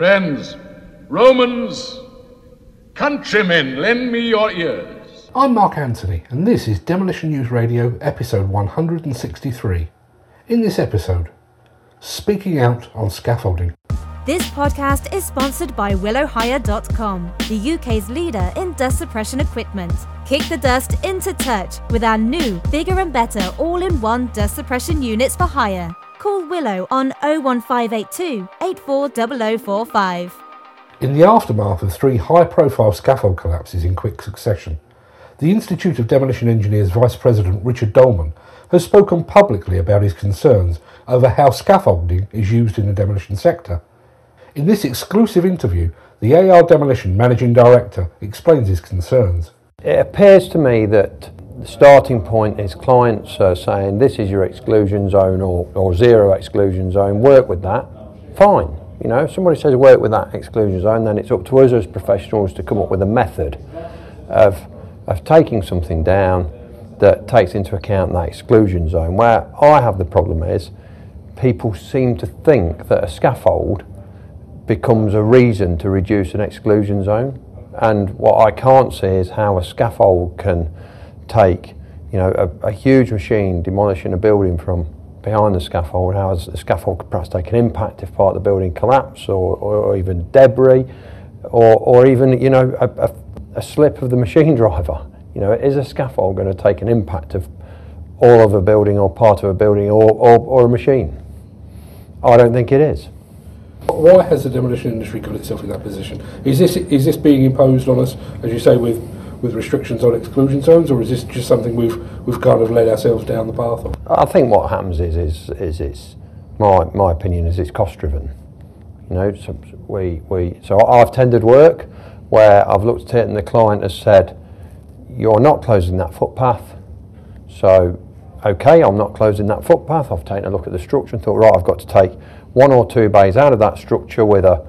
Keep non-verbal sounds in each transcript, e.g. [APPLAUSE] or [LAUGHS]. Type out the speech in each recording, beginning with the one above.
Friends, Romans, countrymen, lend me your ears. I'm Mark Anthony, and this is Demolition News Radio, episode 163. In this episode, speaking out on scaffolding. This podcast is sponsored by WillowHire.com, the UK's leader in dust suppression equipment. Kick the dust into touch with our new, bigger and better all in one dust suppression units for hire. Call Willow on 01582 840045. In the aftermath of three high profile scaffold collapses in quick succession, the Institute of Demolition Engineers Vice President Richard Dolman has spoken publicly about his concerns over how scaffolding is used in the demolition sector. In this exclusive interview, the AR Demolition Managing Director explains his concerns. It appears to me that the starting point is clients are saying this is your exclusion zone or, or zero exclusion zone, work with that. Fine. You know, if somebody says work with that exclusion zone, then it's up to us as professionals to come up with a method of, of taking something down that takes into account that exclusion zone. Where I have the problem is people seem to think that a scaffold becomes a reason to reduce an exclusion zone. And what I can't see is how a scaffold can take, you know, a, a huge machine demolishing a building from behind the scaffold, how the scaffold could perhaps take an impact if part of the building collapse or, or, or even debris or, or even, you know, a, a, a slip of the machine [LAUGHS] driver. You know, is a scaffold going to take an impact of all of a building or part of a building or, or, or a machine? I don't think it is. Why has the demolition industry got itself in that position? Is this is this being imposed on us, as you say, with with restrictions on exclusion zones, or is this just something we've we've kind of led ourselves down the path of? I think what happens is is is it's my my opinion is it's cost driven. You know, so we we so I've tendered work where I've looked at it and the client has said, "You're not closing that footpath." So, okay, I'm not closing that footpath. I've taken a look at the structure and thought, right, I've got to take one or two bays out of that structure with a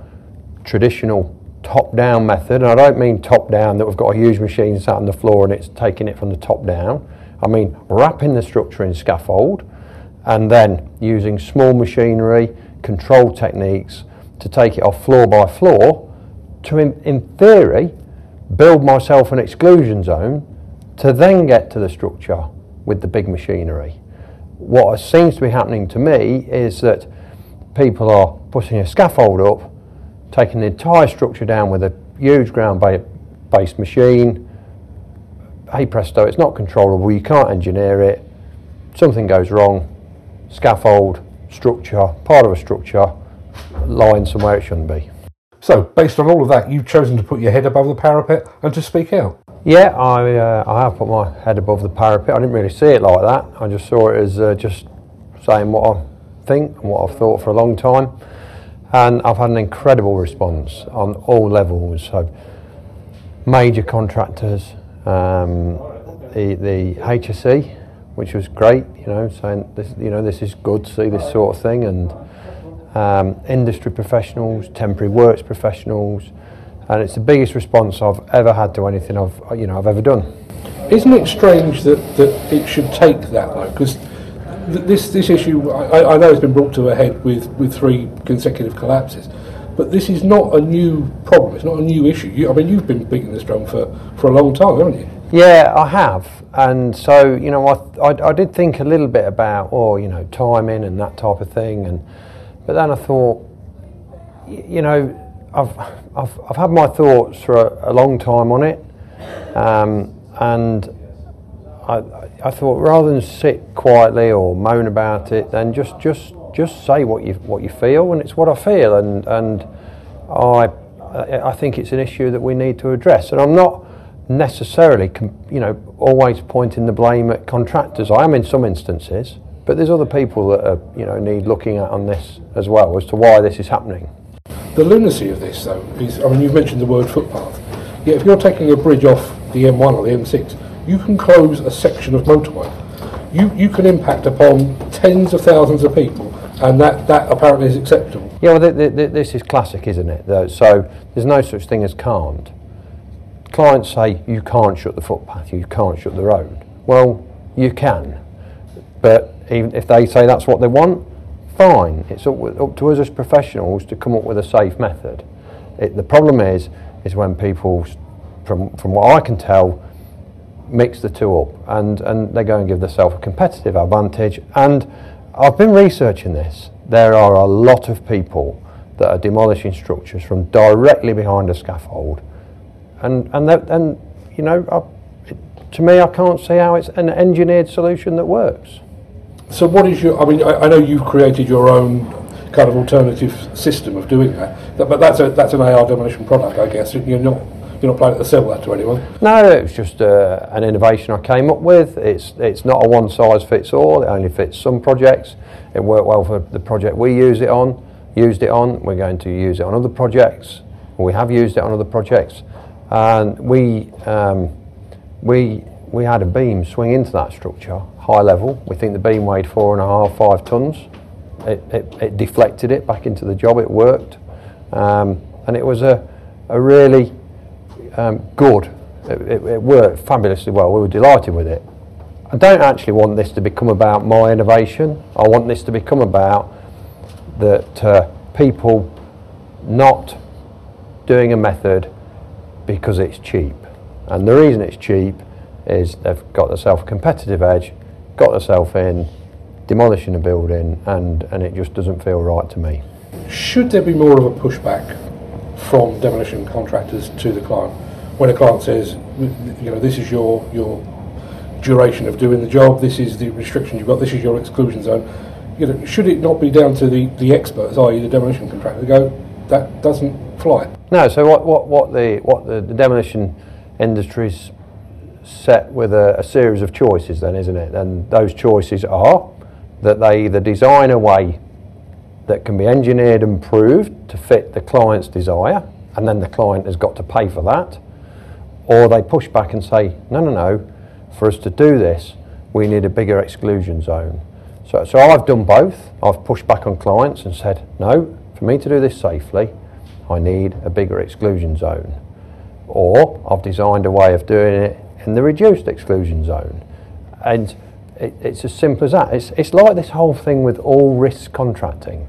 traditional top-down method. And I don't mean top-down that we've got a huge machine sat on the floor and it's taking it from the top down. I mean wrapping the structure in scaffold and then using small machinery, control techniques to take it off floor by floor to, in, in theory, build myself an exclusion zone to then get to the structure with the big machinery. What seems to be happening to me is that people are putting a scaffold up, taking the entire structure down with a huge ground based machine. Hey presto, it's not controllable, you can't engineer it. Something goes wrong, scaffold, structure, part of a structure, lying somewhere it shouldn't be. So, based on all of that, you've chosen to put your head above the parapet and to speak out. Yeah, I, uh, I have put my head above the parapet. I didn't really see it like that. I just saw it as uh, just saying what I think and what I've thought for a long time. And I've had an incredible response on all levels. So, major contractors, um, the, the HSE, which was great, you know, saying this, you know, this is good see this sort of thing, and um, industry professionals, temporary works professionals, and it's the biggest response I've ever had to anything I've, you know, I've ever done. Isn't it strange that, that it should take that though? Because this this issue, I, I know, has been brought to a head with, with three consecutive collapses, but this is not a new problem. It's not a new issue. You, I mean, you've been beating this drum for, for a long time, haven't you? Yeah, I have, and so you know, I, I, I did think a little bit about, oh, you know, timing and that type of thing, and but then I thought, you know, I've I've I've had my thoughts for a, a long time on it, um, and I I thought rather than sit quietly or moan about it, then just just just say what you what you feel, and it's what I feel, and and I I think it's an issue that we need to address, and I'm not necessarily you know always pointing the blame at contractors. I am in some instances, but there's other people that are, you know need looking at on this as well as to why this is happening. The lunacy of this, though, is I mean, you've mentioned the word footpath. Yet, if you're taking a bridge off the M1 or the M6, you can close a section of motorway. You you can impact upon tens of thousands of people, and that, that apparently is acceptable. Yeah, well, th- th- th- this is classic, isn't it? So there's no such thing as can't. Clients say you can't shut the footpath, you can't shut the road. Well, you can, but even if they say that's what they want, fine. It's up, up to us as professionals to come up with a safe method. It, the problem is, is when people, from from what I can tell, mix the two up and, and they go and give themselves a competitive advantage. And I've been researching this. There are a lot of people that are demolishing structures from directly behind a scaffold, and and that, and you know, I, it, to me, I can't see how it's an engineered solution that works. So what is your? I mean, I, I know you've created your own kind of alternative system of doing that, but that's a that's an AR demolition product, I guess. You're not you're not planning to sell that to anyone. No, it was just uh, an innovation I came up with. It's it's not a one size fits all. It only fits some projects. It worked well for the project we use it on. Used it on. We're going to use it on other projects. We have used it on other projects, and we um, we we had a beam swing into that structure high level. We think the beam weighed four and a half, five tons. It, it, it deflected it back into the job. It worked, um, and it was a, a really um, good. It, it, it worked fabulously well. We were delighted with it. I don't actually want this to become about my innovation. I want this to become about that uh, people not doing a method because it's cheap. And the reason it's cheap is they've got themselves a competitive edge, got themselves in, demolishing a building, and, and it just doesn't feel right to me. Should there be more of a pushback from demolition contractors to the client? When a client says, you know, this is your your duration of doing the job, this is the restrictions you've got, this is your exclusion zone. You know, should it not be down to the, the experts, i.e. the demolition contractor, to go, that doesn't fly? No, so what, what, what the what the, the demolition industry's set with a, a series of choices then, isn't it? And those choices are that they either design a way that can be engineered and proved to fit the client's desire, and then the client has got to pay for that, or they push back and say, no, no, no, for us to do this, we need a bigger exclusion zone. So, so I've done both. I've pushed back on clients and said, no, for me to do this safely, I need a bigger exclusion zone. Or I've designed a way of doing it in the reduced exclusion zone. And it, it's as simple as that. It's, it's like this whole thing with all risk contracting.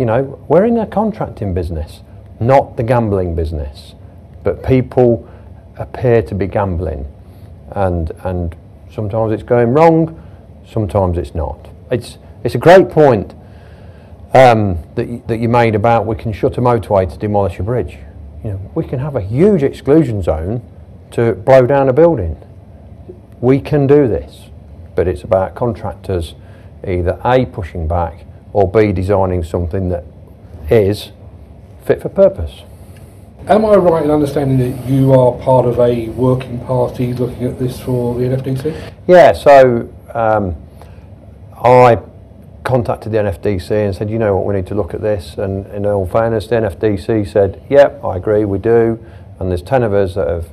You know, we're in a contracting business, not the gambling business. But people appear to be gambling. And, and sometimes it's going wrong, sometimes it's not. It's, it's a great point um, that, that you made about we can shut a motorway to demolish a bridge. You know, we can have a huge exclusion zone to blow down a building. We can do this, but it's about contractors either A, pushing back, or B, designing something that is fit for purpose. Am I right in understanding that you are part of a working party looking at this for the NFDC? Yeah, so um, I contacted the NFDC and said, you know what, we need to look at this. And in all fairness, the NFDC said, yep, I agree, we do. And there's 10 of us that have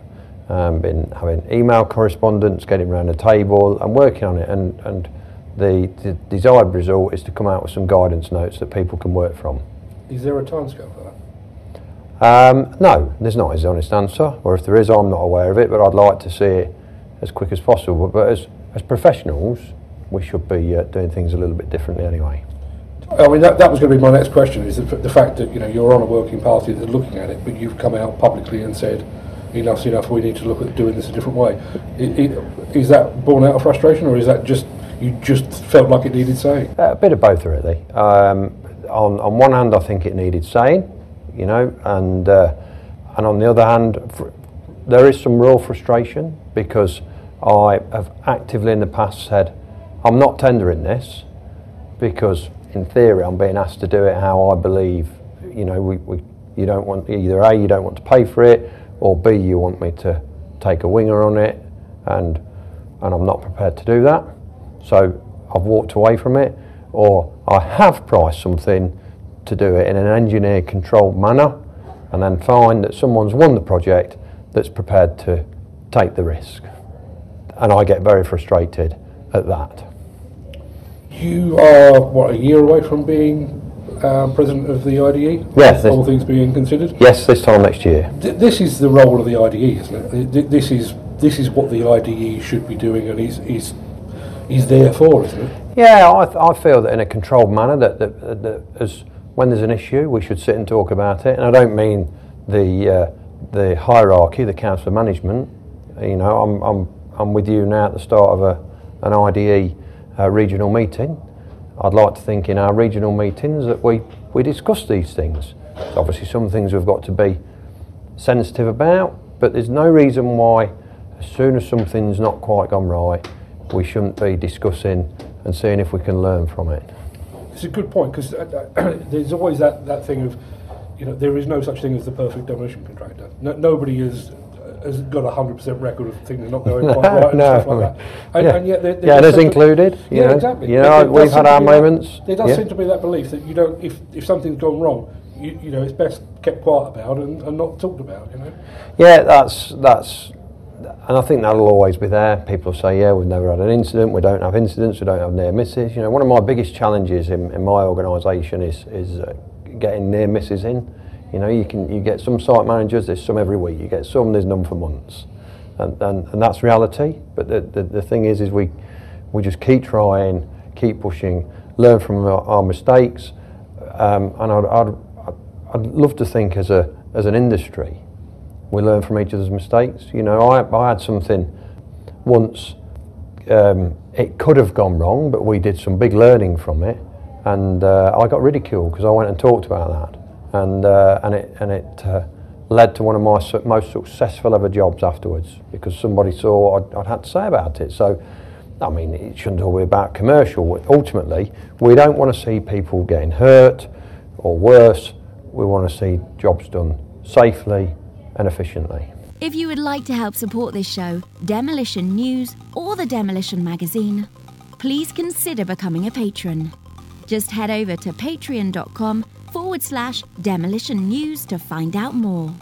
um, been having email correspondence, getting around the table and working on it. And, and the, the desired result is to come out with some guidance notes that people can work from. Is there a timescale for that? Um, no, there's not is the honest answer. Or if there is, I'm not aware of it, but I'd like to see it as quick as possible. But as, as professionals, we should be uh, doing things a little bit differently anyway. I mean, that, that was going to be my next question, is the, the fact that, you know, you're on a working party that's looking at it, but you've come out publicly and said, enough's enough, we need to look at doing this a different way. Is, that born out of frustration, or is that just, you just felt like it needed saying? Uh, a bit of both, really. Um, on, on one hand, I think it needed saying, you know, and, uh, and on the other hand, fr- there is some real frustration because I have actively in the past said, I'm not tendering this because in theory I'm being asked to do it how I believe, you know, we, we, you don't want, either A, you don't want to pay for it, or B, you want me to take a winger on it, and, and I'm not prepared to do that. So I've walked away from it, or I have priced something to do it in an engineer controlled manner, and then find that someone's won the project that's prepared to take the risk. And I get very frustrated at that. You are, what, a year away from being um, president of the IDE? Yes, All things being considered? Yes, this time next year. Th- this is the role of the IDE, isn't it? Th- This is, this is what the IDE should be doing and is, is, is there for, isn't it? Yeah, I, I feel that in a controlled manner that, that, that as when there's an issue, we should sit and talk about it. And I don't mean the uh, the hierarchy, the council management. You know, I'm, I'm, I'm with you now at the start of a, an IDE uh, regional meeting. I'd like to think in our regional meetings that we, we discuss these things. Obviously some things we've got to be sensitive about, but there's no reason why, as soon as something's not quite gone right, we shouldn't be discussing and seeing if we can learn from it. It's a good point because uh, [CLEARS THROAT] there's always that, that thing of, you know, there is no such thing as the perfect demolition contractor. No, nobody is has got a hundred percent record of things not going [LAUGHS] quite right and No, stuff like that. And, yeah. and yet, there, Yeah, and does us seem to- included, yeah, know. exactly. You know, there we've had our be that- moments, there does yeah. seem to be that belief that you don't, if if something's gone wrong, you, you know, it's best kept quiet about and, and not talked about. You know. Yeah, that's that's, and I think that'll always be there. People say, yeah, we've never had an incident, we don't have incidents, we don't have near misses. You know, one of my biggest challenges in, in my organisation is is uh, getting near misses in. You know, you can you get some site managers, there's some every week. You get some, there's none for months, and and, and that's reality. But the, the the thing is, is we we just keep trying, keep pushing, learn from our, our mistakes, um, and I'd, I'd I'd love to think as a as an industry we learn from each other's mistakes. You know, I, I had something once, um, it could have gone wrong, but we did some big learning from it, and uh, I got ridiculed because I went and talked about that, and uh, and it and it uh, led to one of my su- most successful ever jobs afterwards because somebody saw I'd, I'd had to say about it. So. I mean, it shouldn't all be about commercial. Ultimately, we don't want to see people getting hurt or worse. We want to see jobs done safely and efficiently. If you would like to help support this show, Demolition News, or the Demolition Magazine, please consider becoming a patron. Just head over to patreon.com forward slash demolition news to find out more.